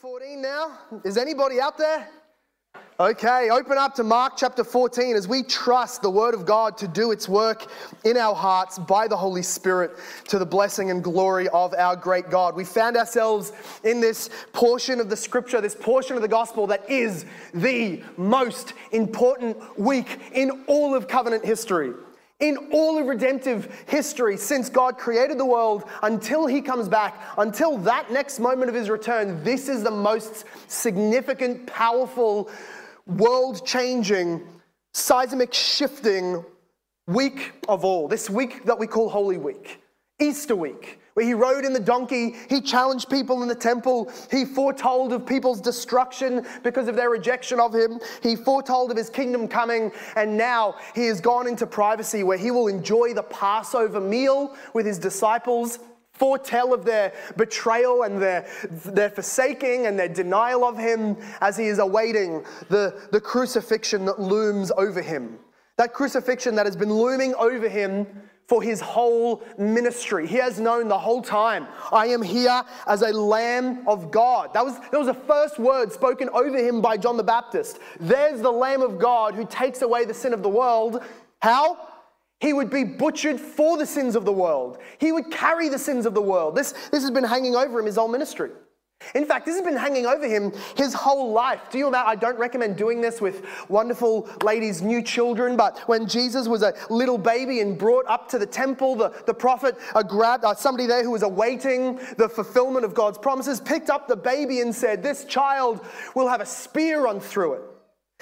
14 now? Is anybody out there? Okay, open up to Mark chapter 14 as we trust the Word of God to do its work in our hearts by the Holy Spirit to the blessing and glory of our great God. We found ourselves in this portion of the Scripture, this portion of the Gospel that is the most important week in all of covenant history in all of redemptive history since God created the world until he comes back, until that next moment of his return, this is the most significant, powerful, world changing, seismic shifting week of all. This week that we call Holy Week, Easter week where he rode in the donkey, he challenged people in the temple, he foretold of people's destruction because of their rejection of him, he foretold of his kingdom coming, and now he has gone into privacy where he will enjoy the Passover meal with his disciples foretell of their betrayal and their, their forsaking and their denial of him as he is awaiting the, the crucifixion that looms over him. That crucifixion that has been looming over him for his whole ministry. He has known the whole time, I am here as a lamb of God. That was, that was the first word spoken over him by John the Baptist. There's the lamb of God who takes away the sin of the world. How? He would be butchered for the sins of the world. He would carry the sins of the world. This, this has been hanging over him his whole ministry. In fact, this has been hanging over him his whole life. Do you know? That? I don't recommend doing this with wonderful ladies' new children, but when Jesus was a little baby and brought up to the temple, the, the prophet uh, grabbed uh, somebody there who was awaiting the fulfillment of God's promises, picked up the baby and said, This child will have a spear run through it.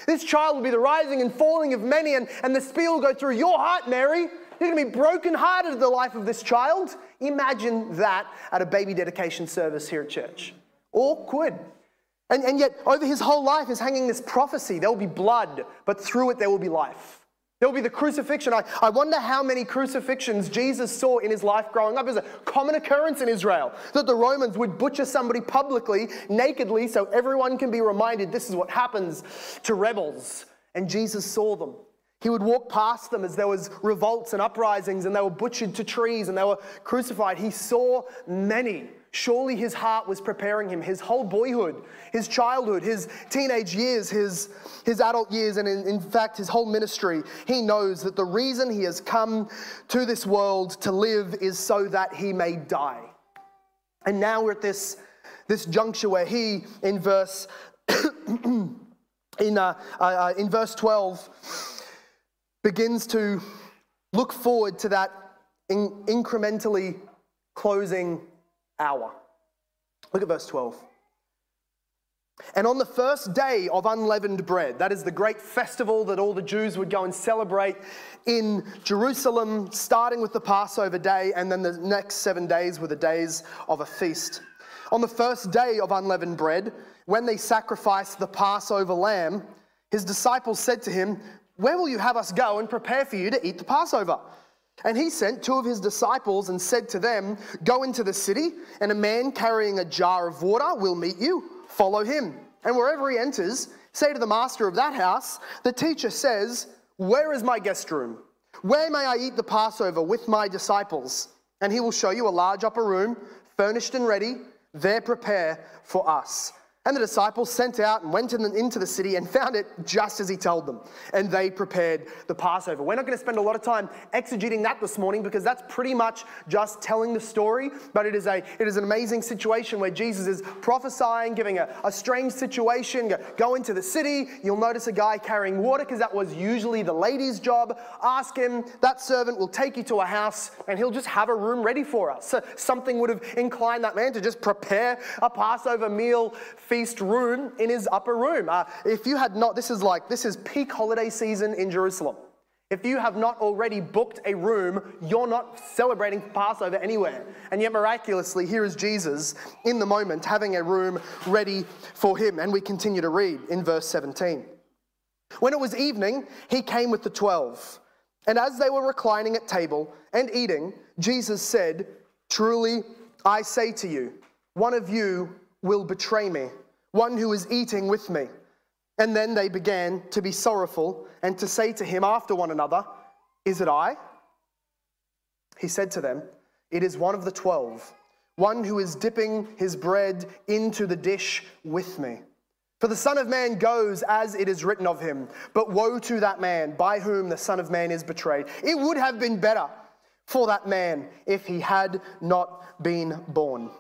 This child will be the rising and falling of many, and, and the spear will go through your heart, Mary. You're going to be brokenhearted at the life of this child. Imagine that at a baby dedication service here at church. Awkward. And, and yet, over his whole life is hanging this prophecy there will be blood, but through it there will be life. There will be the crucifixion. I, I wonder how many crucifixions Jesus saw in his life growing up. It was a common occurrence in Israel that the Romans would butcher somebody publicly, nakedly, so everyone can be reminded this is what happens to rebels. And Jesus saw them. He would walk past them as there was revolts and uprisings and they were butchered to trees and they were crucified. He saw many. Surely his heart was preparing him, his whole boyhood, his childhood, his teenage years, his, his adult years, and in, in, fact, his whole ministry. He knows that the reason he has come to this world to live is so that he may die. And now we're at this, this juncture where he, in verse, in, uh, uh, uh, in verse 12, begins to look forward to that in, incrementally closing hour. Look at verse 12. And on the first day of unleavened bread, that is the great festival that all the Jews would go and celebrate in Jerusalem, starting with the Passover day, and then the next seven days were the days of a feast. On the first day of unleavened bread, when they sacrificed the Passover lamb, his disciples said to him, Where will you have us go and prepare for you to eat the Passover? And he sent two of his disciples and said to them, Go into the city, and a man carrying a jar of water will meet you. Follow him. And wherever he enters, say to the master of that house, The teacher says, Where is my guest room? Where may I eat the Passover with my disciples? And he will show you a large upper room, furnished and ready. There prepare for us. And the disciples sent out and went into the city and found it just as he told them. And they prepared the Passover. We're not going to spend a lot of time exegeting that this morning because that's pretty much just telling the story. But it is, a, it is an amazing situation where Jesus is prophesying, giving a, a strange situation. Go, go into the city. You'll notice a guy carrying water because that was usually the lady's job. Ask him. That servant will take you to a house and he'll just have a room ready for us. So something would have inclined that man to just prepare a Passover meal feast room in his upper room. Uh, if you had not, this is like, this is peak holiday season in Jerusalem. If you have not already booked a room, you're not celebrating Passover anywhere. And yet, miraculously, here is Jesus in the moment having a room ready for him. And we continue to read in verse 17. When it was evening, he came with the twelve. And as they were reclining at table and eating, Jesus said, Truly, I say to you, one of you will betray me, one who is eating with me. And then they began to be sorrowful and to say to him after one another, Is it I? He said to them, It is one of the twelve, one who is dipping his bread into the dish with me. For the Son of Man goes as it is written of him, but woe to that man by whom the Son of Man is betrayed. It would have been better for that man if he had not been born.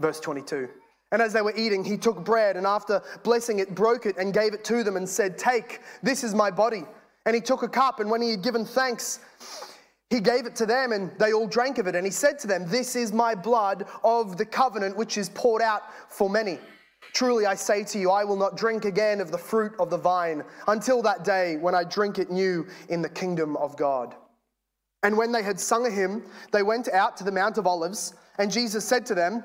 Verse 22. And as they were eating, he took bread and after blessing it, broke it and gave it to them and said, Take, this is my body. And he took a cup, and when he had given thanks, he gave it to them, and they all drank of it. And he said to them, This is my blood of the covenant, which is poured out for many. Truly I say to you, I will not drink again of the fruit of the vine until that day when I drink it new in the kingdom of God. And when they had sung a hymn, they went out to the Mount of Olives, and Jesus said to them,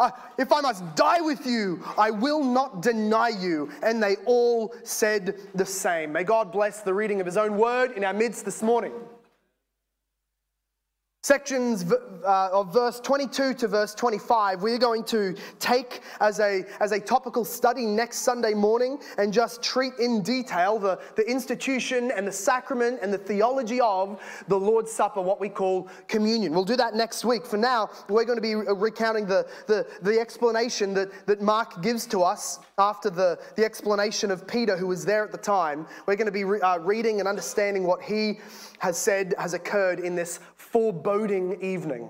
uh, If I must die with you, I will not deny you. And they all said the same. May God bless the reading of his own word in our midst this morning. Sections uh, of verse 22 to verse 25, we're going to take as a, as a topical study next Sunday morning and just treat in detail the, the institution and the sacrament and the theology of the Lord's Supper, what we call communion. We'll do that next week. For now, we're going to be recounting the, the, the explanation that, that Mark gives to us after the, the explanation of Peter, who was there at the time. We're going to be re, uh, reading and understanding what he has said has occurred in this foreboding evening.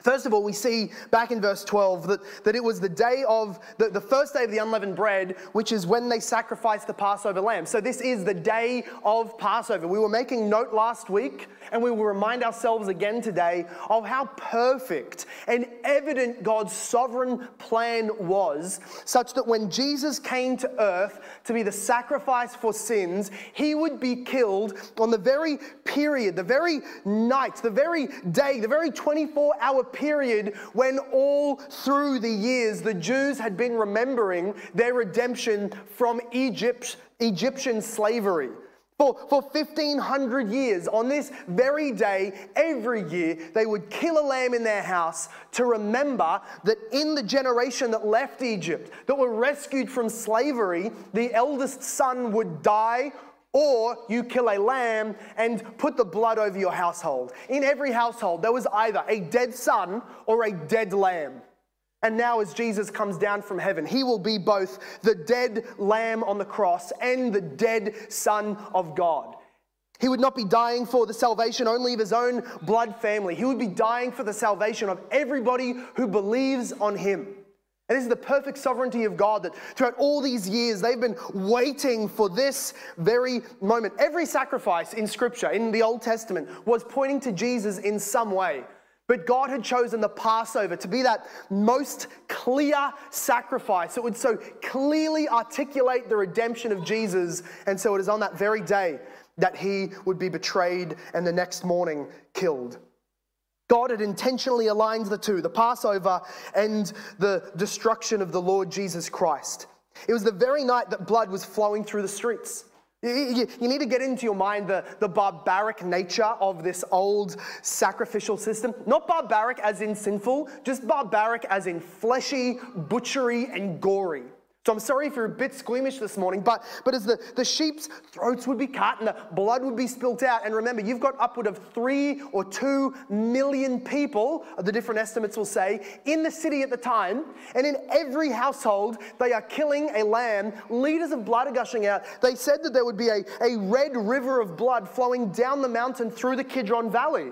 First of all, we see back in verse 12 that, that it was the day of the, the first day of the unleavened bread, which is when they sacrificed the Passover lamb. So, this is the day of Passover. We were making note last week and we will remind ourselves again today of how perfect and evident God's sovereign plan was, such that when Jesus came to earth to be the sacrifice for sins, he would be killed on the very period, the very night, the very day, the very 24 hour period when all through the years the Jews had been remembering their redemption from Egypt, Egyptian slavery. For, for 1500 years, on this very day, every year, they would kill a lamb in their house to remember that in the generation that left Egypt, that were rescued from slavery, the eldest son would die or you kill a lamb and put the blood over your household. In every household, there was either a dead son or a dead lamb. And now, as Jesus comes down from heaven, he will be both the dead lamb on the cross and the dead Son of God. He would not be dying for the salvation only of his own blood family. He would be dying for the salvation of everybody who believes on him. And this is the perfect sovereignty of God that throughout all these years they've been waiting for this very moment. Every sacrifice in Scripture, in the Old Testament, was pointing to Jesus in some way. But God had chosen the Passover to be that most clear sacrifice. It would so clearly articulate the redemption of Jesus. And so it is on that very day that he would be betrayed and the next morning killed. God had intentionally aligned the two, the Passover and the destruction of the Lord Jesus Christ. It was the very night that blood was flowing through the streets. You, need to get into your mind the, the barbaric nature of this old sacrificial system. Not barbaric as in sinful, just barbaric as in fleshy, butchery, and gory. So I'm sorry if you're a bit squeamish this morning, but, but as the, the sheep's throats would be cut and the blood would be spilt out, and remember, you've got upward of three or two million people, the different estimates will say, in the city at the time, and in every household, they are killing a lamb, liters of blood are gushing out. They said that there would be a, a red river of blood flowing down the mountain through the Kidron Valley.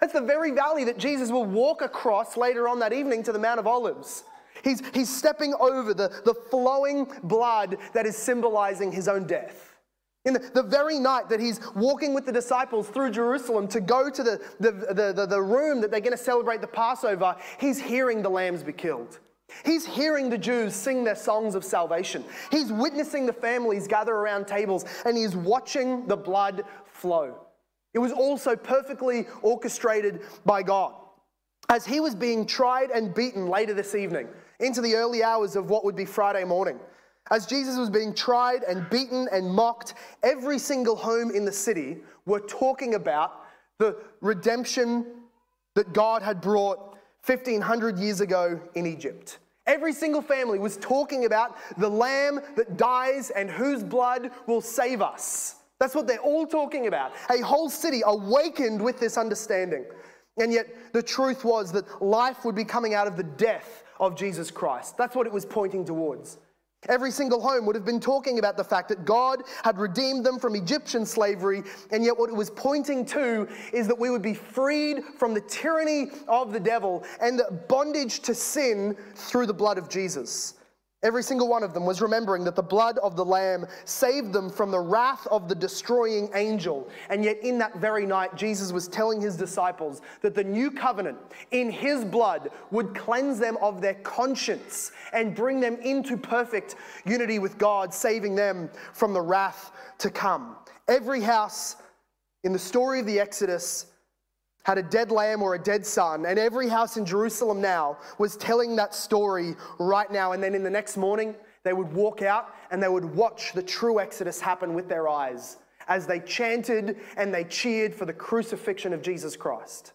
That's the very valley that Jesus will walk across later on that evening to the Mount of Olives. He's, he's stepping over the, the flowing blood that is symbolizing his own death. In the, the, very night that he's walking with the disciples through Jerusalem to go to the, the, the, the, the room that they're going to celebrate the Passover, he's hearing the lambs be killed. He's hearing the Jews sing their songs of salvation. He's witnessing the families gather around tables and he's watching the blood flow. It was also perfectly orchestrated by God. As he was being tried and beaten later this evening, into the early hours of what would be Friday morning. As Jesus was being tried and beaten and mocked, every single home in the city were talking about the redemption that God had brought 1500 years ago in Egypt. Every single family was talking about the lamb that dies and whose blood will save us. That's what they're all talking about. A whole city awakened with this understanding. And yet, the truth was that life would be coming out of the death of Jesus Christ. That's what it was pointing towards. Every single home would have been talking about the fact that God had redeemed them from Egyptian slavery, and yet what it was pointing to is that we would be freed from the tyranny of the devil and the bondage to sin through the blood of Jesus. Every single one of them was remembering that the blood of the Lamb saved them from the wrath of the destroying angel. And yet, in that very night, Jesus was telling his disciples that the new covenant in his blood would cleanse them of their conscience and bring them into perfect unity with God, saving them from the wrath to come. Every house in the story of the Exodus had a dead lamb or a dead son, and every house in Jerusalem now was telling that story right now. And then in the next morning, they would walk out and they would watch the true Exodus happen with their eyes as they chanted and they cheered for the crucifixion of Jesus Christ.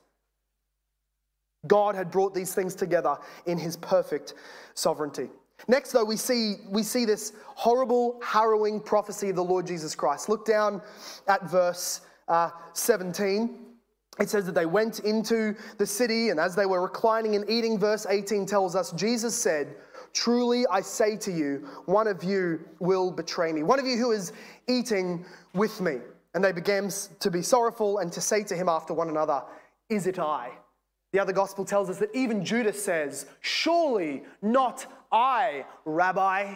God had brought these things together in his perfect sovereignty. Next, though, we see, we see this horrible, harrowing prophecy of the Lord Jesus Christ. Look down at verse uh, 17 it says that they went into the city, and as they were reclining and eating, verse 18 tells us Jesus said, Truly I say to you, one of you will betray me. One of you who is eating with me. And they began to be sorrowful and to say to him after one another, Is it I? The other gospel tells us that even Judas says, Surely not I, Rabbi.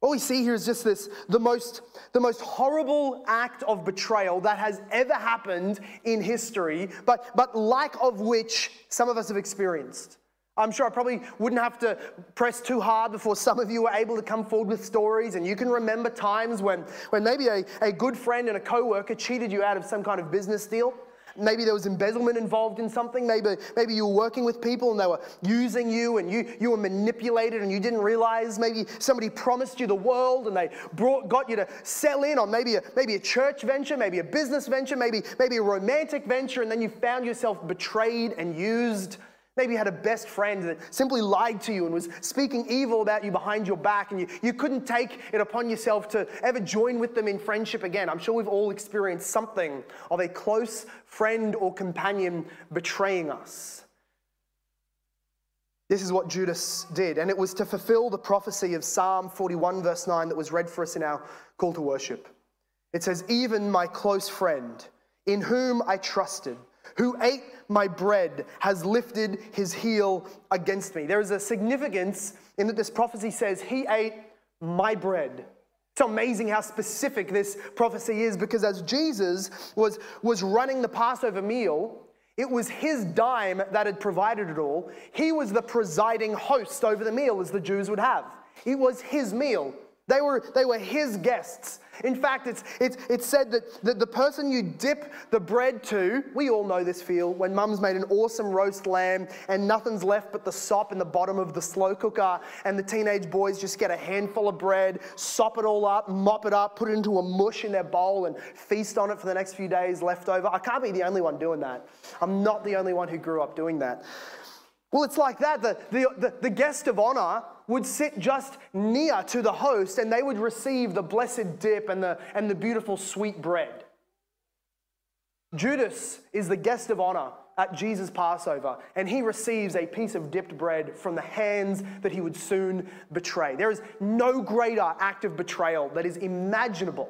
What we see here is just this the most, the most horrible act of betrayal that has ever happened in history, but, but like of which some of us have experienced. I'm sure I probably wouldn't have to press too hard before some of you were able to come forward with stories, and you can remember times when, when maybe a, a good friend and a coworker cheated you out of some kind of business deal. Maybe there was embezzlement involved in something. Maybe, maybe you were working with people and they were using you and you, you were manipulated and you didn't realize. Maybe somebody promised you the world and they brought, got you to sell in on maybe a, maybe a church venture, maybe a business venture, maybe, maybe a romantic venture, and then you found yourself betrayed and used Maybe you had a best friend that simply lied to you and was speaking evil about you behind your back, and you, you couldn't take it upon yourself to ever join with them in friendship again. I'm sure we've all experienced something of a close friend or companion betraying us. This is what Judas did, and it was to fulfill the prophecy of Psalm 41, verse 9, that was read for us in our call to worship. It says, Even my close friend, in whom I trusted, who ate my bread has lifted his heel against me. There is a significance in that this prophecy says, He ate my bread. It's amazing how specific this prophecy is because as Jesus was, was running the Passover meal, it was his dime that had provided it all. He was the presiding host over the meal, as the Jews would have. It was his meal. They were, they were his guests. In fact, it's, it's, it's said that, that the person you dip the bread to, we all know this feel, when mum's made an awesome roast lamb and nothing's left but the sop in the bottom of the slow cooker, and the teenage boys just get a handful of bread, sop it all up, mop it up, put it into a mush in their bowl, and feast on it for the next few days left over. I can't be the only one doing that. I'm not the only one who grew up doing that. Well, it's like that. The, the, the, the, guest of honor would sit just near to the host and they would receive the blessed dip and the, and the beautiful sweet bread. Judas is the guest of honor at Jesus' Passover, and he receives a piece of dipped bread from the hands that he would soon betray. There is no greater act of betrayal that is imaginable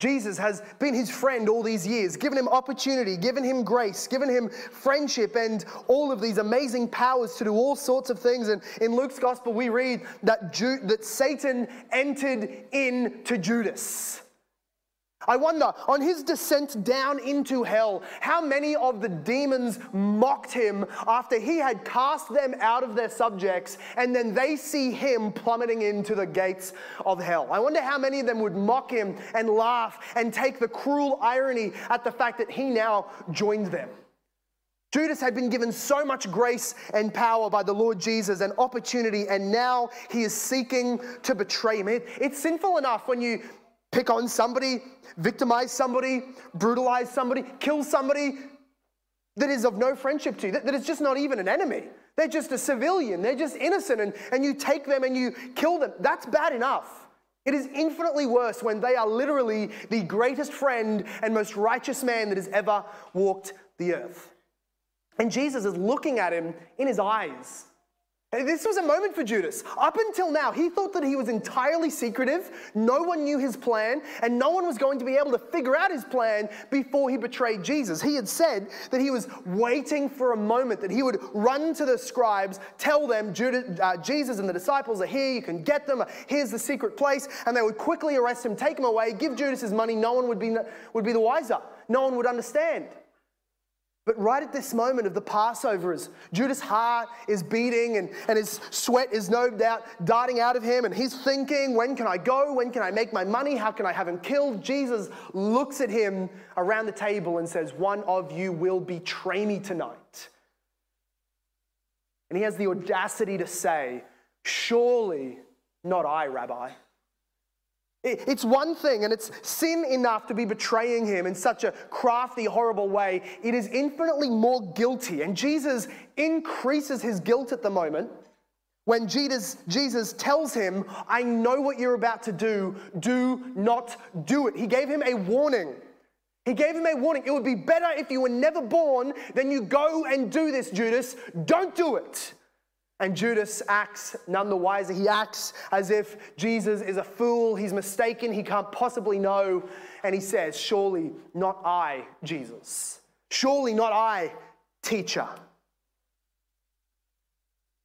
Jesus has been his friend all these years, given him opportunity, given him grace, given him friendship, and all of these amazing powers to do all sorts of things. And in Luke's gospel, we read that, Ju- that Satan entered into Judas. I wonder, on his descent down into hell, how many of the demons mocked him after he had cast them out of their subjects and then they see him plummeting into the gates of hell? I wonder how many of them would mock him and laugh and take the cruel irony at the fact that he now joined them. Judas had been given so much grace and power by the Lord Jesus and opportunity, and now he is seeking to betray him. it's sinful enough when you pick on somebody, victimize somebody, brutalize somebody, kill somebody that is of no friendship to you, that, that is just not even an enemy. They're just a civilian, they're just innocent, and, and you take them and you kill them. That's bad enough. It is infinitely worse when they are literally the greatest friend and most righteous man that has ever walked the earth. And Jesus is looking at him in his eyes. This was a moment for Judas. Up until now, he thought that he was entirely secretive. No one knew his plan, and no one was going to be able to figure out his plan before he betrayed Jesus. He had said that he was waiting for a moment, that he would run to the scribes, tell them, Judas, uh, Jesus and the disciples are here, you can get them, here's the secret place, and they would quickly arrest him, take him away, give Judas his money. No one would be, would be the wiser, no one would understand. But right at this moment of the Passover, as Judas' heart is beating and, and his sweat is no doubt darting out of him, and he's thinking, When can I go? When can I make my money? How can I have him killed? Jesus looks at him around the table and says, One of you will betray me tonight. And he has the audacity to say, Surely not I, Rabbi. It's one thing, and it's sin enough to be betraying him in such a crafty, horrible way. It is infinitely more guilty. And Jesus increases his guilt at the moment when Jesus, Jesus tells him, I know what you're about to do. Do not do it. He gave him a warning. He gave him a warning. It would be better if you were never born than you go and do this, Judas. Don't do it. And Judas acts none the wiser. He acts as if Jesus is a fool, he's mistaken, he can't possibly know. And he says, Surely not I, Jesus. Surely not I, teacher.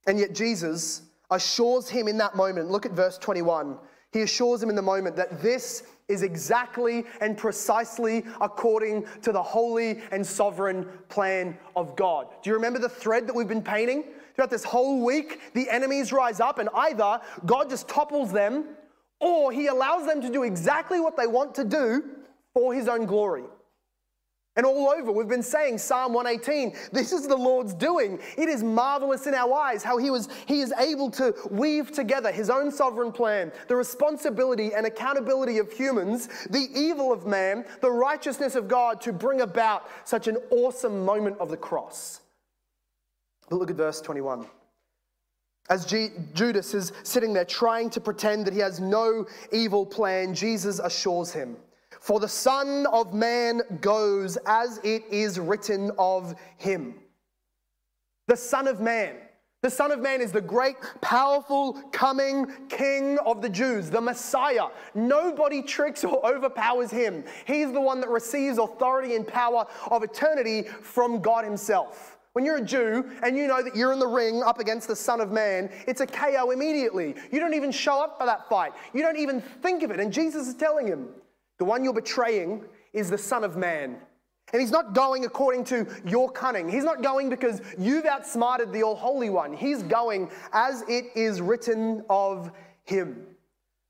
And yet Jesus assures him in that moment, look at verse 21. He assures him in the moment that this is exactly and precisely according to the holy and sovereign plan of God. Do you remember the thread that we've been painting? Throughout this whole week, the enemies rise up, and either God just topples them or he allows them to do exactly what they want to do for his own glory. And all over, we've been saying Psalm 118, this is the Lord's doing. It is marvelous in our eyes how he, was, he is able to weave together his own sovereign plan, the responsibility and accountability of humans, the evil of man, the righteousness of God to bring about such an awesome moment of the cross. But look at verse 21. As G- Judas is sitting there trying to pretend that he has no evil plan, Jesus assures him, For the Son of Man goes as it is written of him. The Son of Man. The Son of Man is the great, powerful, coming King of the Jews, the Messiah. Nobody tricks or overpowers him. He's the one that receives authority and power of eternity from God Himself. When you're a Jew and you know that you're in the ring up against the Son of Man, it's a KO immediately. You don't even show up for that fight. You don't even think of it. And Jesus is telling him, the one you're betraying is the Son of Man. And he's not going according to your cunning. He's not going because you've outsmarted the All Holy One. He's going as it is written of him.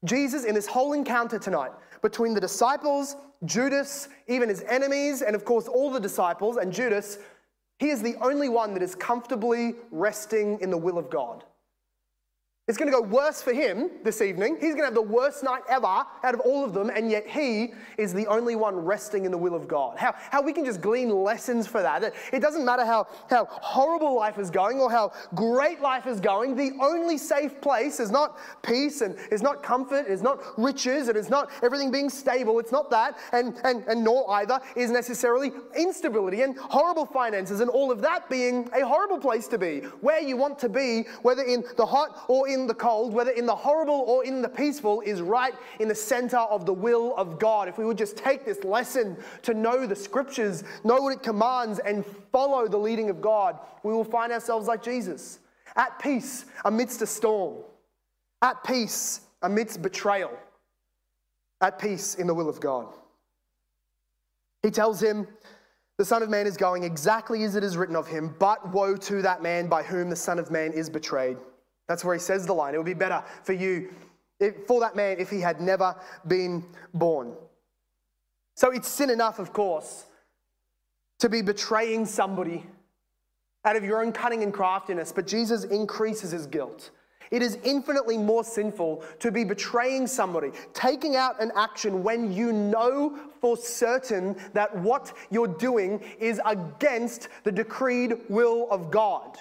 Jesus, in this whole encounter tonight between the disciples, Judas, even his enemies, and of course all the disciples and Judas, he is the only one that is comfortably resting in the will of God. It's going to go worse for him this evening. He's going to have the worst night ever out of all of them, and yet he is the only one resting in the will of God. How, how we can just glean lessons for that. It doesn't matter how, how horrible life is going or how great life is going. The only safe place is not peace and is not comfort, is not riches, and it is not everything being stable. It's not that, and, and, and nor either is necessarily instability and horrible finances and all of that being a horrible place to be. Where you want to be, whether in the hot or in in the cold, whether in the horrible or in the peaceful, is right in the center of the will of God. If we would just take this lesson to know the scriptures, know what it commands, and follow the leading of God, we will find ourselves like Jesus, at peace amidst a storm, at peace amidst betrayal, at peace in the will of God. He tells him, the Son of Man is going exactly as it is written of him, but woe to that man by whom the Son of Man is betrayed. That's where he says the line. It would be better for you, for that man, if he had never been born. So it's sin enough, of course, to be betraying somebody out of your own cunning and craftiness, but Jesus increases his guilt. It is infinitely more sinful to be betraying somebody, taking out an action when you know for certain that what you're doing is against the decreed will of God.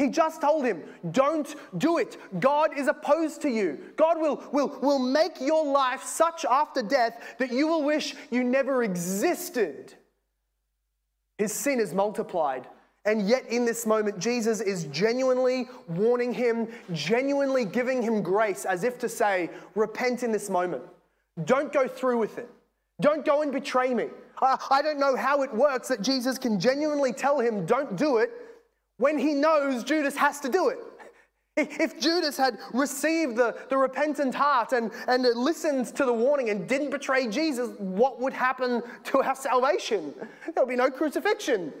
He just told him, don't do it. God is opposed to you. God will, will, will make your life such after death that you will wish you never existed. His sin is multiplied and yet, in this moment, Jesus is genuinely warning him, genuinely giving him grace, as if to say, Repent in this moment. Don't go through with it. Don't go and betray me. I don't know how it works that Jesus can genuinely tell him, Don't do it, when he knows Judas has to do it. If Judas had received the, the repentant heart and, and listened to the warning and didn't betray Jesus, what would happen to our salvation? There would be no crucifixion.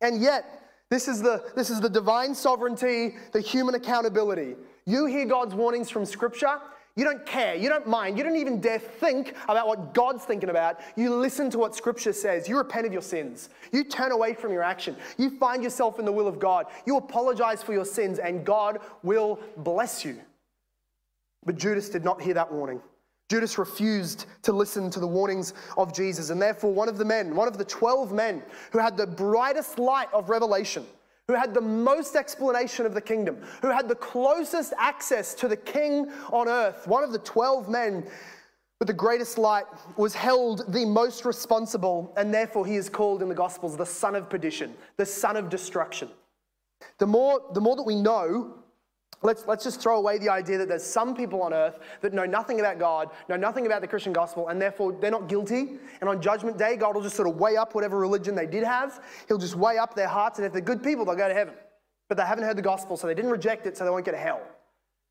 And yet, this is the, this is the divine sovereignty, the human accountability. You hear God's warnings from Scripture, you don't care, you don't mind, you don't even dare think about what God's thinking about. You listen to what Scripture says, you repent of your sins, you turn away from your action, you find yourself in the will of God, you apologize for your sins, and God will bless you. But Judas did not hear that warning. Judas refused to listen to the warnings of Jesus, and therefore, one of the men, one of the 12 men who had the brightest light of revelation, who had the most explanation of the kingdom, who had the closest access to the king on earth, one of the 12 men with the greatest light was held the most responsible, and therefore he is called in the Gospels the son of perdition, the son of destruction. The more, the more that we know Let's, let's just throw away the idea that there's some people on earth that know nothing about God, know nothing about the Christian gospel, and therefore they're not guilty. And on Judgment Day, God will just sort of weigh up whatever religion they did have. He'll just weigh up their hearts, and if they're good people, they'll go to heaven. But they haven't heard the gospel, so they didn't reject it, so they won't go to hell.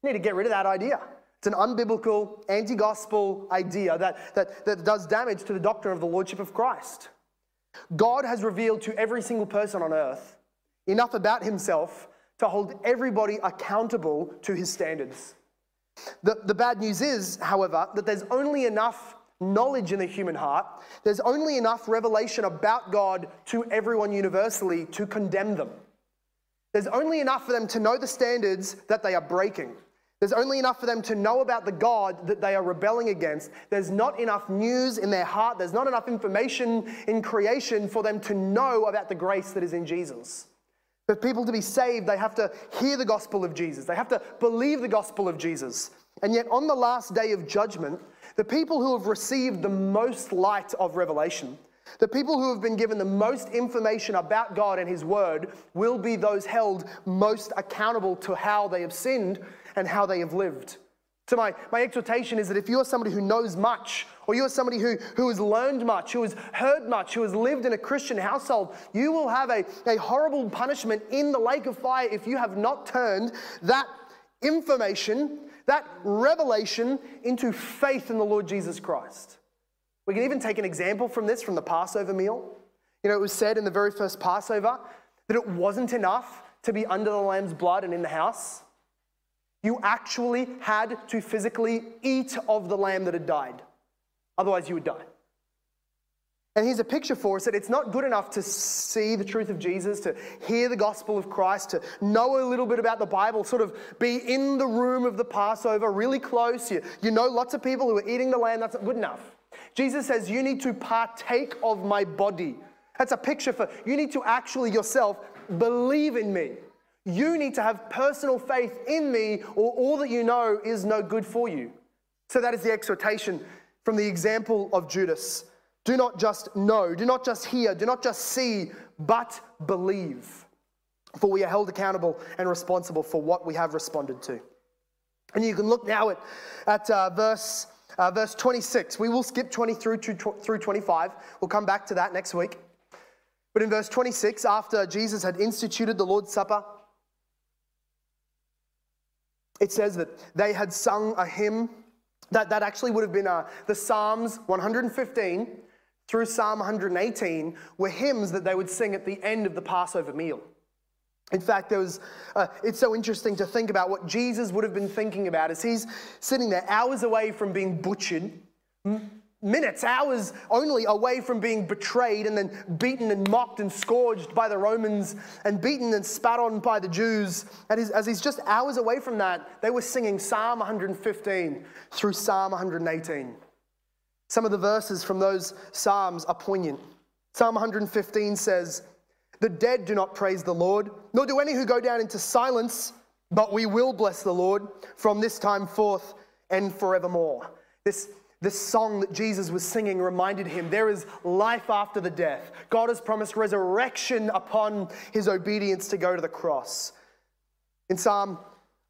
You need to get rid of that idea. It's an unbiblical, anti gospel idea that, that, that does damage to the doctrine of the Lordship of Christ. God has revealed to every single person on earth enough about himself to hold everybody accountable to his standards. The, the bad news is, however, that there's only enough knowledge in the human heart, there's only enough revelation about God to everyone universally to condemn them. There's only enough for them to know the standards that they are breaking. There's only enough for them to know about the God that they are rebelling against. There's not enough news in their heart. There's not enough information in creation for them to know about the grace that is in Jesus. For people to be saved, they have to hear the gospel of Jesus, they have to believe the gospel of Jesus. And yet, on the last day of judgment, the people who have received the most light of revelation, the people who have been given the most information about God and His Word, will be those held most accountable to how they have sinned and how they have lived. So, my, my exhortation is that if you're somebody who knows much, or you're somebody who, who has learned much, who has heard much, who has lived in a Christian household, you will have a, a horrible punishment in the lake of fire if you have not turned that information, that revelation, into faith in the Lord Jesus Christ. We can even take an example from this from the Passover meal. You know, it was said in the very first Passover that it wasn't enough to be under the lamb's blood and in the house. You actually had to physically eat of the lamb that had died. Otherwise, you would die. And here's a picture for us that it's not good enough to see the truth of Jesus, to hear the gospel of Christ, to know a little bit about the Bible, sort of be in the room of the Passover, really close. You, you know lots of people who are eating the lamb. That's not good enough. Jesus says, You need to partake of my body. That's a picture for you need to actually yourself believe in me. You need to have personal faith in me, or all that you know is no good for you. So that is the exhortation from the example of Judas. Do not just know, do not just hear, do not just see, but believe. For we are held accountable and responsible for what we have responded to. And you can look now at, at uh, verse, uh, verse 26. We will skip 20 through, to, through 25. We'll come back to that next week. But in verse 26, after Jesus had instituted the Lord's Supper, it says that they had sung a hymn. That, that actually would have been uh, the Psalms 115 through Psalm 118 were hymns that they would sing at the end of the Passover meal. In fact, there was, uh, it's so interesting to think about what Jesus would have been thinking about as he's sitting there hours away from being butchered, minutes, hours only away from being betrayed and then beaten and mocked and scourged by the Romans and beaten and spat on by the Jews. And as he's just hours away from that, they were singing Psalm 115 through Psalm 118. Some of the verses from those Psalms are poignant. Psalm 115 says, The dead do not praise the Lord, nor do any who go down into silence, but we will bless the Lord from this time forth and forevermore. This this song that Jesus was singing reminded him there is life after the death. God has promised resurrection upon his obedience to go to the cross. In Psalm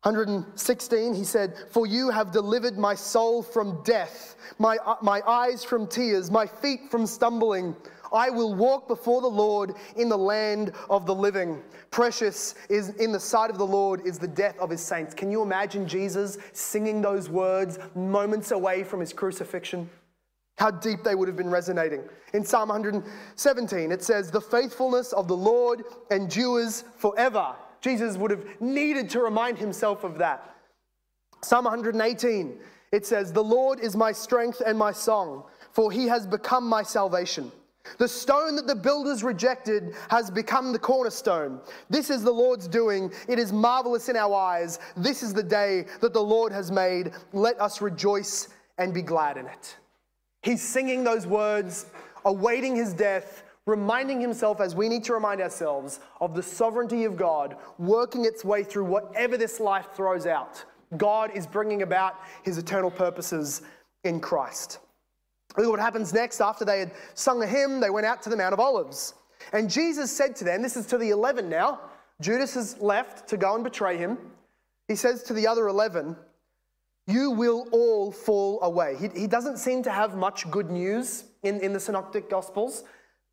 116, he said, For you have delivered my soul from death, my, my eyes from tears, my feet from stumbling. I will walk before the Lord in the land of the living. Precious is in the sight of the Lord is the death of his saints. Can you imagine Jesus singing those words moments away from his crucifixion? How deep they would have been resonating. In Psalm 117, it says, The faithfulness of the Lord endures forever. Jesus would have needed to remind himself of that. Psalm 118, it says, The Lord is my strength and my song, for he has become my salvation. The stone that the builders rejected has become the cornerstone. This is the Lord's doing. It is marvelous in our eyes. This is the day that the Lord has made. Let us rejoice and be glad in it. He's singing those words, awaiting his death, reminding himself, as we need to remind ourselves, of the sovereignty of God working its way through whatever this life throws out. God is bringing about his eternal purposes in Christ. Look what happens next. After they had sung a hymn, they went out to the Mount of Olives. And Jesus said to them, This is to the 11 now. Judas has left to go and betray him. He says to the other 11, You will all fall away. He, he doesn't seem to have much good news in, in the Synoptic Gospels.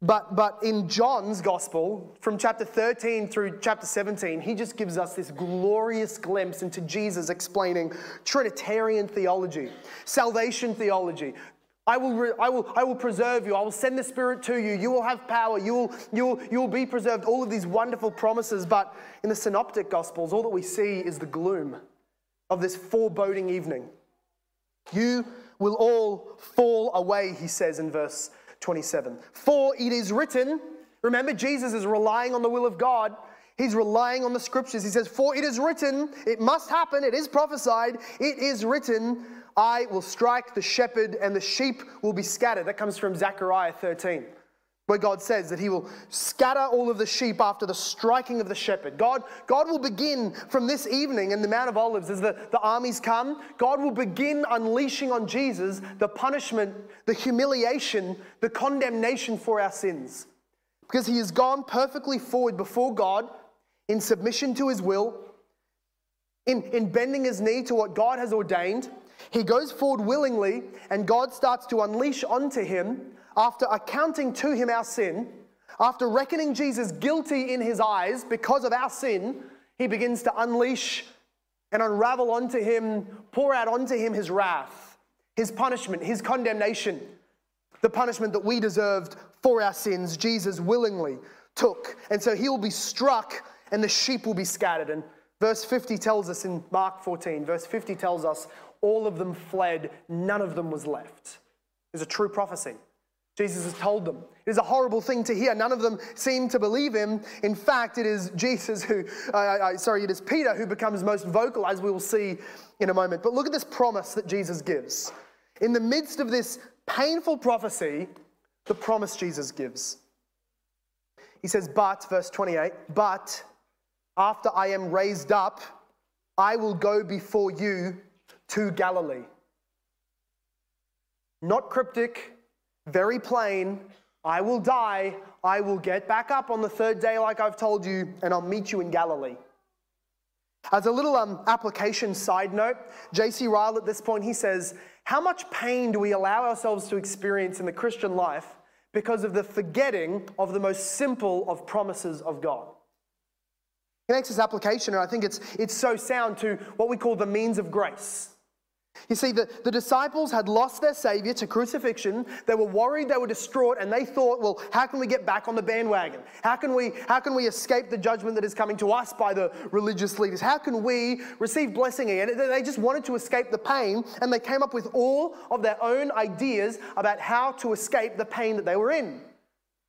But, but in John's gospel, from chapter 13 through chapter 17, he just gives us this glorious glimpse into Jesus explaining Trinitarian theology, salvation theology, I will, I, will, I will preserve you. I will send the Spirit to you. You will have power. You will, you, will, you will be preserved. All of these wonderful promises. But in the Synoptic Gospels, all that we see is the gloom of this foreboding evening. You will all fall away, he says in verse 27. For it is written, remember, Jesus is relying on the will of God. He's relying on the scriptures. He says, For it is written, it must happen, it is prophesied, it is written I will strike the shepherd and the sheep will be scattered. That comes from Zechariah 13, where God says that he will scatter all of the sheep after the striking of the shepherd. God, God will begin from this evening in the Mount of Olives as the, the armies come, God will begin unleashing on Jesus the punishment, the humiliation, the condemnation for our sins. Because he has gone perfectly forward before God in submission to his will, in, in bending his knee to what God has ordained he goes forward willingly, and God starts to unleash onto him, after accounting to him our sin, after reckoning Jesus guilty in his eyes because of our sin, he begins to unleash and unravel onto him, pour out onto him his wrath, his punishment, his condemnation, the punishment that we deserved for our sins, Jesus willingly took. And so he will be struck and the sheep will be scattered. And verse 50 tells us in Mark 14, verse 50 tells us all of them fled, none of them was left. It's a true prophecy. Jesus has told them. It is a horrible thing to hear. None of them seem to believe him. In fact, it is Jesus who, uh, uh, sorry, it is Peter who becomes most vocal, as we will see in a moment. But look at this promise that Jesus gives. In the midst of this painful prophecy, the promise Jesus gives. He says, But, verse 28, but after I am raised up, I will go before you to Galilee. Not cryptic, very plain. I will die. I will get back up on the third day, like I've told you, and I'll meet you in Galilee. As a little um, application side note, J.C. Ryle at this point he says, How much pain do we allow ourselves to experience in the Christian life because of the forgetting of the most simple of promises of God? He makes this application, and I think it's, it's so sound to what we call the means of grace. You see, the, the disciples had lost their Savior to crucifixion. They were worried, they were distraught, and they thought, well, how can we get back on the bandwagon? How can we, how can we escape the judgment that is coming to us by the religious leaders? How can we receive blessing again? They just wanted to escape the pain, and they came up with all of their own ideas about how to escape the pain that they were in.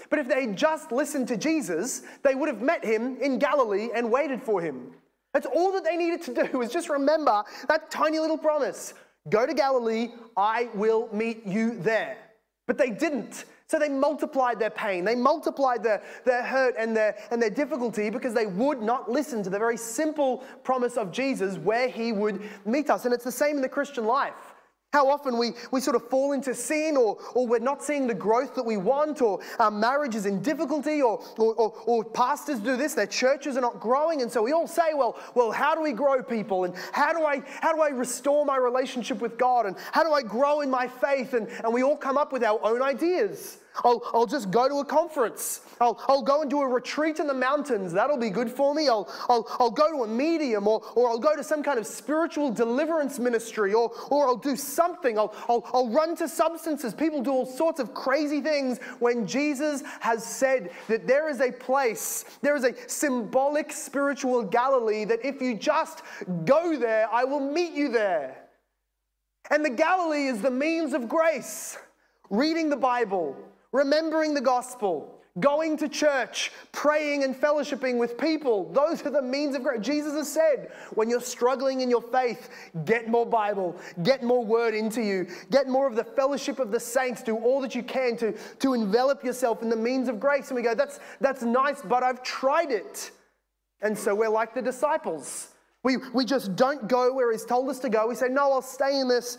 But if they had just listened to Jesus, they would have met him in Galilee and waited for him. That's all that they needed to do was just remember that tiny little promise go to Galilee, I will meet you there. But they didn't. So they multiplied their pain, they multiplied their, their hurt and their, and their difficulty because they would not listen to the very simple promise of Jesus where he would meet us. And it's the same in the Christian life. How often we, we sort of fall into sin, or, or we're not seeing the growth that we want, or our marriage is in difficulty, or, or, or, or, pastors do this, their churches are not growing. And so we all say, well, well, how do we grow people? And how do I, how do I restore my relationship with God? And how do I grow in my faith? And, and we all come up with our own ideas. I'll, I'll just go to a conference. I'll, I'll go and do a retreat in the mountains. That'll be good for me. I'll, I'll, I'll go to a medium or, or I'll go to some kind of spiritual deliverance ministry or, or I'll do something. I'll, I'll, I'll run to substances. People do all sorts of crazy things when Jesus has said that there is a place, there is a symbolic spiritual Galilee that if you just go there, I will meet you there. And the Galilee is the means of grace. Reading the Bible, remembering the gospel, going to church, praying and fellowshipping with people. Those are the means of grace. Jesus has said, when you're struggling in your faith, get more Bible, get more word into you, get more of the fellowship of the saints, do all that you can to, to envelop yourself in the means of grace. And we go, that's, that's nice, but I've tried it. And so we're like the disciples. We, we just don't go where he's told us to go. We say, no, I'll stay in this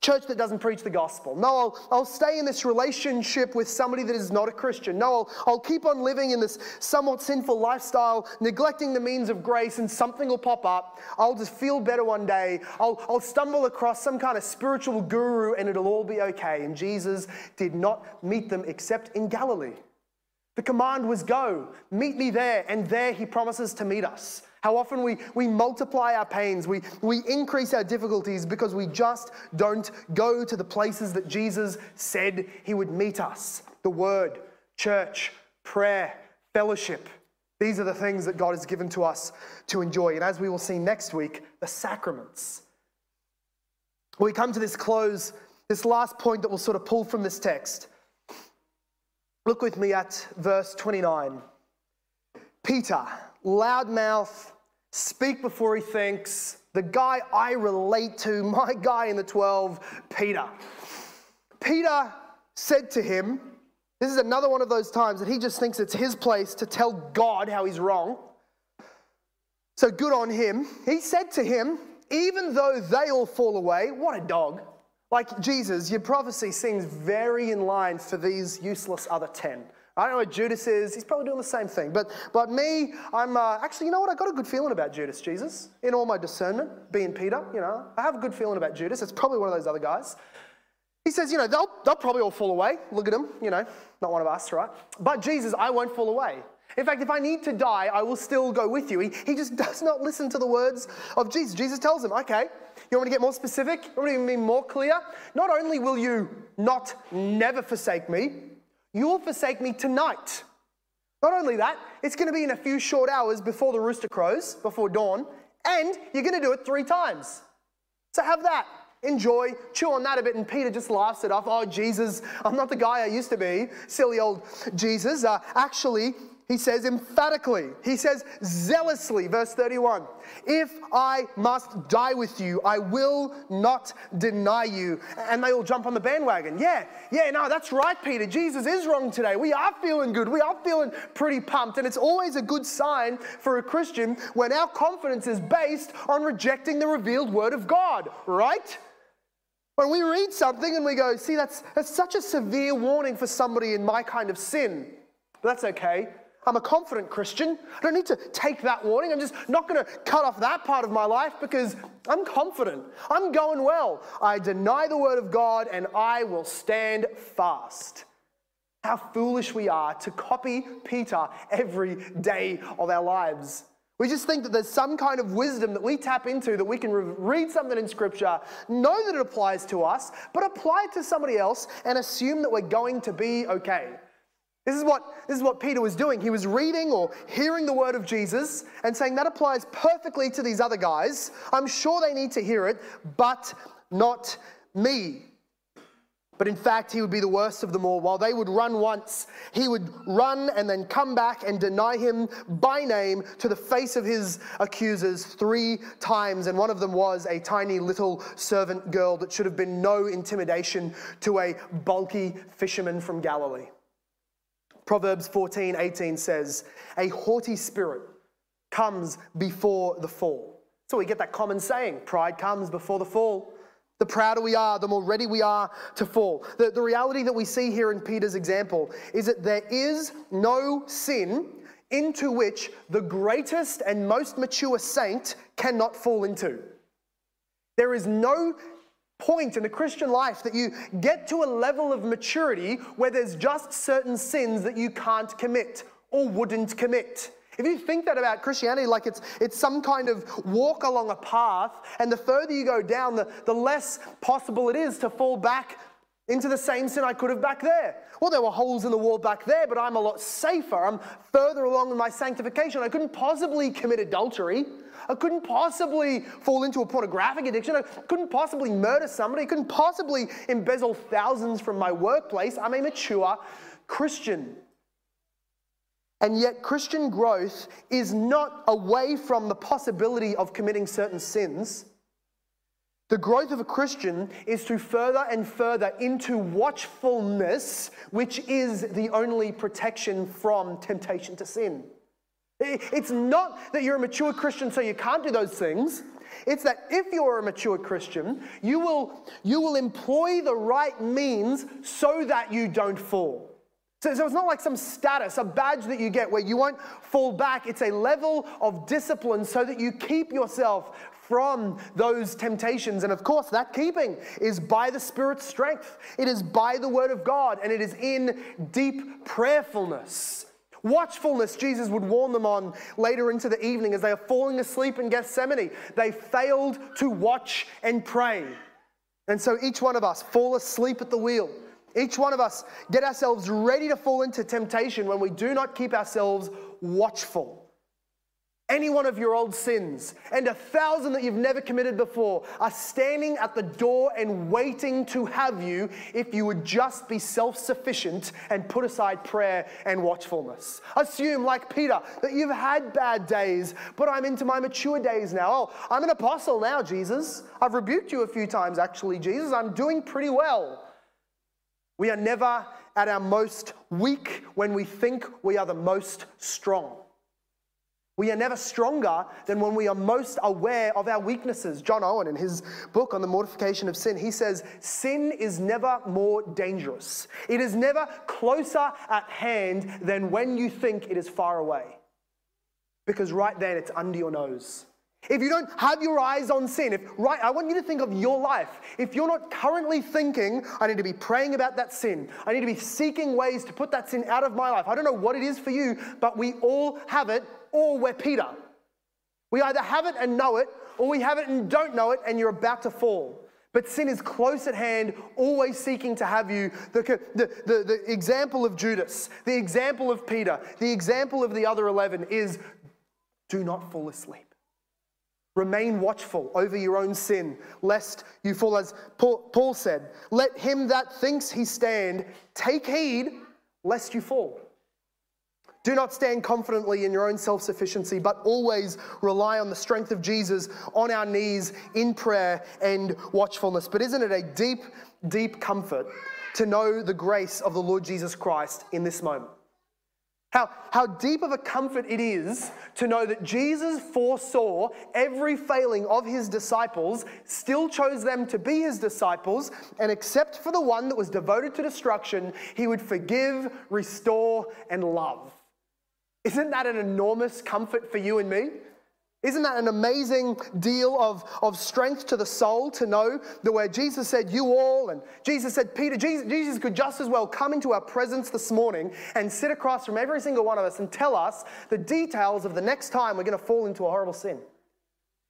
church that doesn't preach the gospel. No, I'll, I'll stay in this relationship with somebody that is not a Christian. No, I'll, I'll keep on living in this somewhat sinful lifestyle, neglecting the means of grace, and something will pop up. I'll just feel better one day. I'll, I'll stumble across some kind of spiritual guru, and it'll all be okay. And Jesus did not meet them except in Galilee. The command was go, meet me there, and there he promises to meet us. How often we, we multiply our pains, we, we increase our difficulties because we just don't go to the places that Jesus said he would meet us the word, church, prayer, fellowship. These are the things that God has given to us to enjoy. And as we will see next week, the sacraments. We come to this close, this last point that we'll sort of pull from this text. Look with me at verse 29. Peter loudmouth, speak before he thinks, the guy I relate to, my guy in the 12, Peter. Peter said to him, this is another one of those times that he just thinks it's his place to tell God how he's wrong. So good on him. He said to him, even though they all fall away, what a dog. Like Jesus, your prophecy seems very in line for these useless other 10. I don't know what Judas is. He's probably doing the same thing. But, but me, I'm uh, actually, you know what? I got a good feeling about Judas, Jesus, in all my discernment, being Peter. You know, I have a good feeling about Judas. It's probably one of those other guys. He says, you know, they'll, they'll probably all fall away. Look at them, you know, not one of us, right? But Jesus, I won't fall away. In fact, if I need to die, I will still go with you. He, he just does not listen to the words of Jesus. Jesus tells him, okay, you want me to get more specific? You want me to be more clear? Not only will you not never forsake me, you will forsake me tonight. Not only that, it's going to be in a few short hours before the rooster crows, before dawn, and you're going to do it three times. So have that. Enjoy, chew on that a bit. And Peter just laughs it off. Oh, Jesus, I'm not the guy I used to be. Silly old Jesus. Uh, actually, he says emphatically, he says zealously, verse 31 If I must die with you, I will not deny you. And they all jump on the bandwagon. Yeah, yeah, no, that's right, Peter. Jesus is wrong today. We are feeling good. We are feeling pretty pumped. And it's always a good sign for a Christian when our confidence is based on rejecting the revealed word of God, right? When we read something and we go, see, that's, that's such a severe warning for somebody in my kind of sin. But that's okay I'm a confident Christian. I don't need to take that warning. I'm just not going to cut off that part of my life because I'm confident. I'm going well. I deny the word of God and I will stand fast. How foolish we are to copy Peter every day of our lives. We just think that there's some kind of wisdom that we tap into that we can re- read something in Scripture, know that it applies to us, but apply it to somebody else and assume that we're going to be okay. This is what, this is what Peter was doing. He was reading or hearing the word of Jesus and saying that applies perfectly to these other guys. I'm sure they need to hear it, but not me. But in fact, he would be the worst of them all. While they would run once, he would run and then come back and deny him by name to the face of his accusers three times. And one of them was a tiny little servant girl that should have been no intimidation to a bulky fisherman from Galilee. Proverbs 14 18 says, A haughty spirit comes before the fall. So we get that common saying pride comes before the fall. The prouder we are, the more ready we are to fall. The, the reality that we see here in Peter's example is that there is no sin into which the greatest and most mature saint cannot fall into. There is no point in the Christian life that you get to a level of maturity where there's just certain sins that you can't commit or wouldn't commit. If you think that about Christianity, like it's, it's some kind of walk along a path, and the further you go down, the, the less possible it is to fall back into the same sin I could have back there. Well, there were holes in the wall back there, but I'm a lot safer. I'm further along in my sanctification. I couldn't possibly commit adultery. I couldn't possibly fall into a pornographic addiction. I couldn't possibly murder somebody. I couldn't possibly embezzle thousands from my workplace. I'm a mature Christian. And yet, Christian growth is not away from the possibility of committing certain sins. The growth of a Christian is to further and further into watchfulness, which is the only protection from temptation to sin. It's not that you're a mature Christian so you can't do those things. It's that if you're a mature Christian, you will, you will employ the right means so that you don't fall. So, so it's not like some status, a badge that you get where you won't fall back. It's a level of discipline so that you keep yourself from those temptations. And of course, that keeping is by the Spirit's strength, it is by the Word of God, and it is in deep prayerfulness. Watchfulness, Jesus would warn them on later into the evening as they are falling asleep in Gethsemane. They failed to watch and pray. And so each one of us fall asleep at the wheel each one of us get ourselves ready to fall into temptation when we do not keep ourselves watchful. Any one of your old sins and a thousand that you've never committed before are standing at the door and waiting to have you if you would just be self sufficient and put aside prayer and watchfulness. Assume, like Peter, that you've had bad days, but I'm into my mature days now. Oh, I'm an apostle now, Jesus. I've rebuked you a few times, actually, Jesus. I'm doing pretty well. We are never at our most weak when we think we are the most strong. We are never stronger than when we are most aware of our weaknesses. John Owen, in his book on the mortification of sin, he says, Sin is never more dangerous. It is never closer at hand than when you think it is far away. Because right then it's under your nose. If you don't have your eyes on sin, if right, I want you to think of your life. If you're not currently thinking, I need to be praying about that sin, I need to be seeking ways to put that sin out of my life. I don't know what it is for you, but we all have it, or we're Peter. We either have it and know it, or we have it and don't know it, and you're about to fall. But sin is close at hand, always seeking to have you. The, the, the, the example of Judas, the example of Peter, the example of the other 11 is do not fall asleep. Remain watchful over your own sin, lest you fall. As Paul said, let him that thinks he stand take heed, lest you fall. Do not stand confidently in your own self sufficiency, but always rely on the strength of Jesus on our knees in prayer and watchfulness. But isn't it a deep, deep comfort to know the grace of the Lord Jesus Christ in this moment? How, how deep of a comfort it is to know that Jesus foresaw every failing of his disciples, still chose them to be his disciples, and except for the one that was devoted to destruction, he would forgive, restore, and love. Isn't that an enormous comfort for you and me? Isn't that an amazing deal of, of strength to the soul to know that where Jesus said, You all, and Jesus said, Peter, Jesus, Jesus could just as well come into our presence this morning and sit across from every single one of us and tell us the details of the next time we're going to fall into a horrible sin.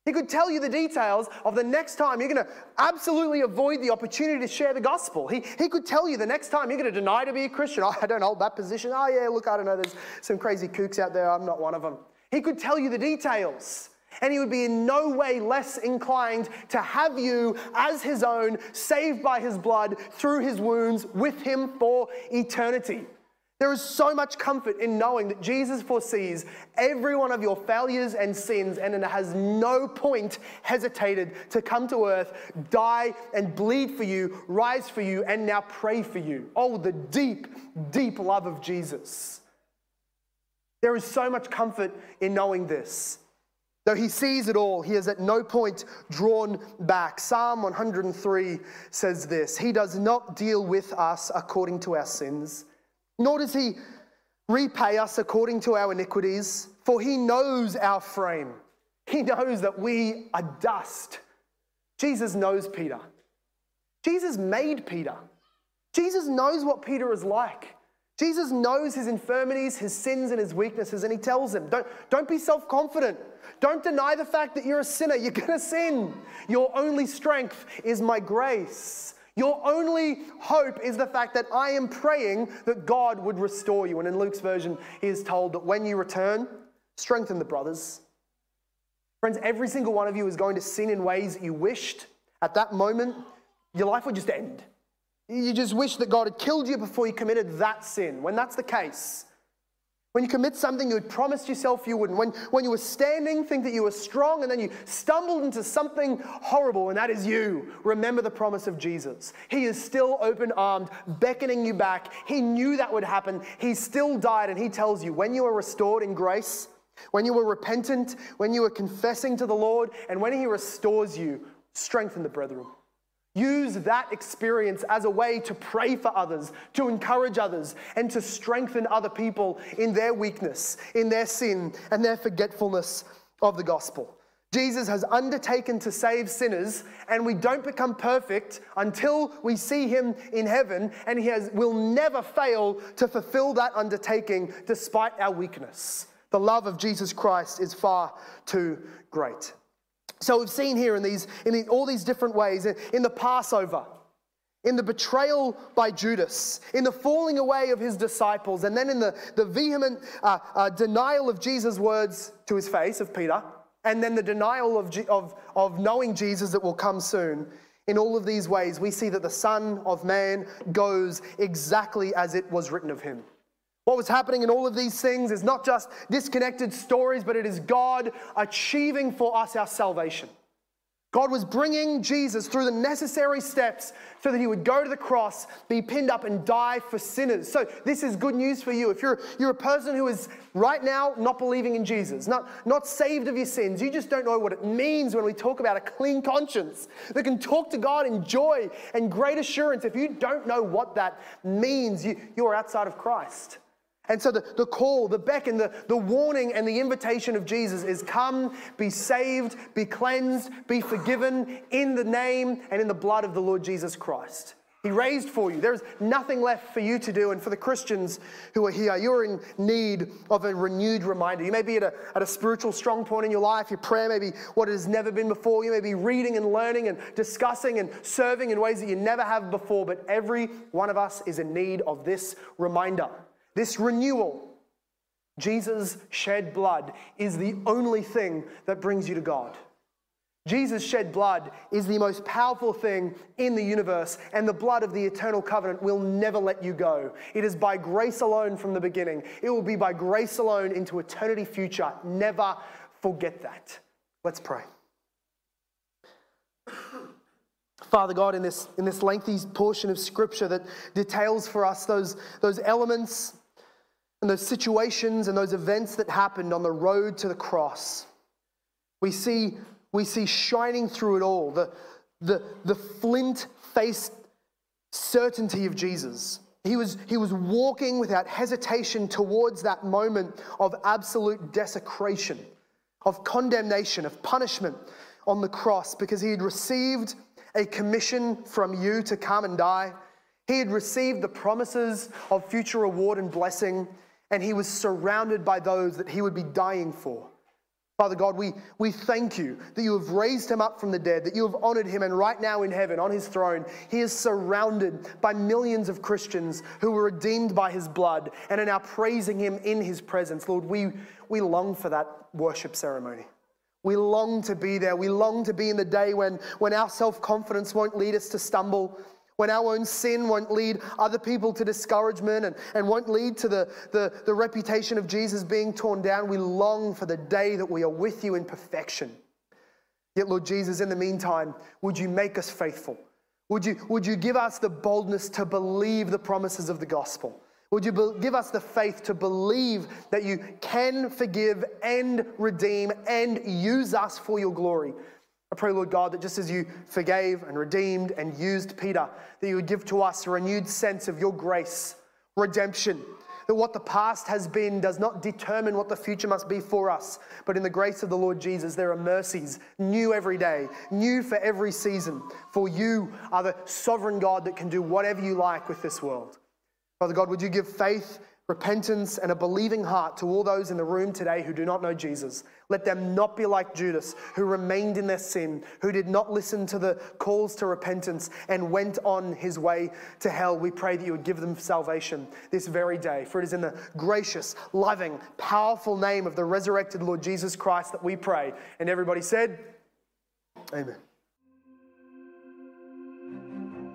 He could tell you the details of the next time you're going to absolutely avoid the opportunity to share the gospel. He, he could tell you the next time you're going to deny to be a Christian. Oh, I don't hold that position. Oh, yeah, look, I don't know. There's some crazy kooks out there. I'm not one of them. He could tell you the details, and he would be in no way less inclined to have you as his own, saved by his blood through his wounds with him for eternity. There is so much comfort in knowing that Jesus foresees every one of your failures and sins and has no point hesitated to come to earth, die and bleed for you, rise for you, and now pray for you. Oh, the deep, deep love of Jesus. There is so much comfort in knowing this. Though he sees it all, he is at no point drawn back. Psalm 103 says this He does not deal with us according to our sins, nor does he repay us according to our iniquities, for he knows our frame. He knows that we are dust. Jesus knows Peter. Jesus made Peter. Jesus knows what Peter is like. Jesus knows his infirmities, his sins, and his weaknesses, and he tells him, don't, don't be self confident. Don't deny the fact that you're a sinner. You're going to sin. Your only strength is my grace. Your only hope is the fact that I am praying that God would restore you. And in Luke's version, he is told that when you return, strengthen the brothers. Friends, every single one of you is going to sin in ways that you wished at that moment your life would just end. You just wish that God had killed you before you committed that sin. When that's the case, when you commit something you had promised yourself you wouldn't, when, when you were standing, think that you were strong, and then you stumbled into something horrible, and that is you. Remember the promise of Jesus. He is still open armed, beckoning you back. He knew that would happen. He still died, and He tells you when you are restored in grace, when you were repentant, when you were confessing to the Lord, and when He restores you, strengthen the brethren. Use that experience as a way to pray for others, to encourage others, and to strengthen other people in their weakness, in their sin, and their forgetfulness of the gospel. Jesus has undertaken to save sinners, and we don't become perfect until we see him in heaven, and he has, will never fail to fulfill that undertaking despite our weakness. The love of Jesus Christ is far too great. So we've seen here in these, in all these different ways, in the Passover, in the betrayal by Judas, in the falling away of his disciples, and then in the, the vehement uh, uh, denial of Jesus' words to his face of Peter, and then the denial of, of, of knowing Jesus that will come soon. In all of these ways, we see that the Son of Man goes exactly as it was written of him. What was happening in all of these things is not just disconnected stories, but it is God achieving for us our salvation. God was bringing Jesus through the necessary steps so that he would go to the cross, be pinned up, and die for sinners. So, this is good news for you. If you're, you're a person who is right now not believing in Jesus, not, not saved of your sins, you just don't know what it means when we talk about a clean conscience that can talk to God in joy and great assurance. If you don't know what that means, you, you're outside of Christ. And so the, the call, the beckon, the, the warning, and the invitation of Jesus is come, be saved, be cleansed, be forgiven in the name and in the blood of the Lord Jesus Christ. He raised for you. There's nothing left for you to do. And for the Christians who are here, you're in need of a renewed reminder. You may be at a, at a spiritual strong point in your life. Your prayer may be what it has never been before. You may be reading and learning and discussing and serving in ways that you never have before. But every one of us is in need of this reminder this renewal. Jesus' shed blood is the only thing that brings you to God. Jesus' shed blood is the most powerful thing in the universe, and the blood of the eternal covenant will never let you go. It is by grace alone from the beginning. It will be by grace alone into eternity future. Never forget that. Let's pray. Father God, in this, in this lengthy portion of scripture that details for us those, those elements and those situations and those events that happened on the road to the cross, we see, we see shining through it all the, the, the flint faced certainty of Jesus. He was, he was walking without hesitation towards that moment of absolute desecration of condemnation, of punishment on the cross because he had received a commission from you to come and die. He had received the promises of future reward and blessing, and he was surrounded by those that he would be dying for. Father God, we, we thank you that you have raised him up from the dead, that you have honored him, and right now in heaven, on his throne, he is surrounded by millions of Christians who were redeemed by his blood and are now praising him in his presence. Lord, we, we long for that worship ceremony. We long to be there. We long to be in the day when, when our self confidence won't lead us to stumble, when our own sin won't lead other people to discouragement and, and won't lead to the, the, the reputation of Jesus being torn down, we long for the day that we are with you in perfection. Yet, Lord Jesus, in the meantime, would you make us faithful? Would you, would you give us the boldness to believe the promises of the gospel? Would you give us the faith to believe that you can forgive and redeem and use us for your glory? I pray, Lord God, that just as you forgave and redeemed and used Peter, that you would give to us a renewed sense of your grace, redemption, that what the past has been does not determine what the future must be for us. But in the grace of the Lord Jesus, there are mercies new every day, new for every season. For you are the sovereign God that can do whatever you like with this world. Father God, would you give faith repentance, and a believing heart to all those in the room today who do not know Jesus. Let them not be like Judas, who remained in their sin, who did not listen to the calls to repentance and went on his way to hell. We pray that you would give them salvation this very day. For it is in the gracious, loving, powerful name of the resurrected Lord Jesus Christ that we pray. And everybody said, Amen.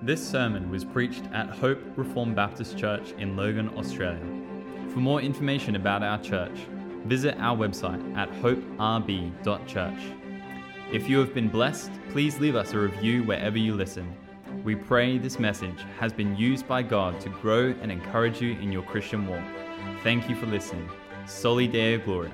This sermon was preached at Hope Reformed Baptist Church in Logan, Australia. For more information about our church, visit our website at hoperb.church. If you have been blessed, please leave us a review wherever you listen. We pray this message has been used by God to grow and encourage you in your Christian walk. Thank you for listening. Soli Deo Gloria.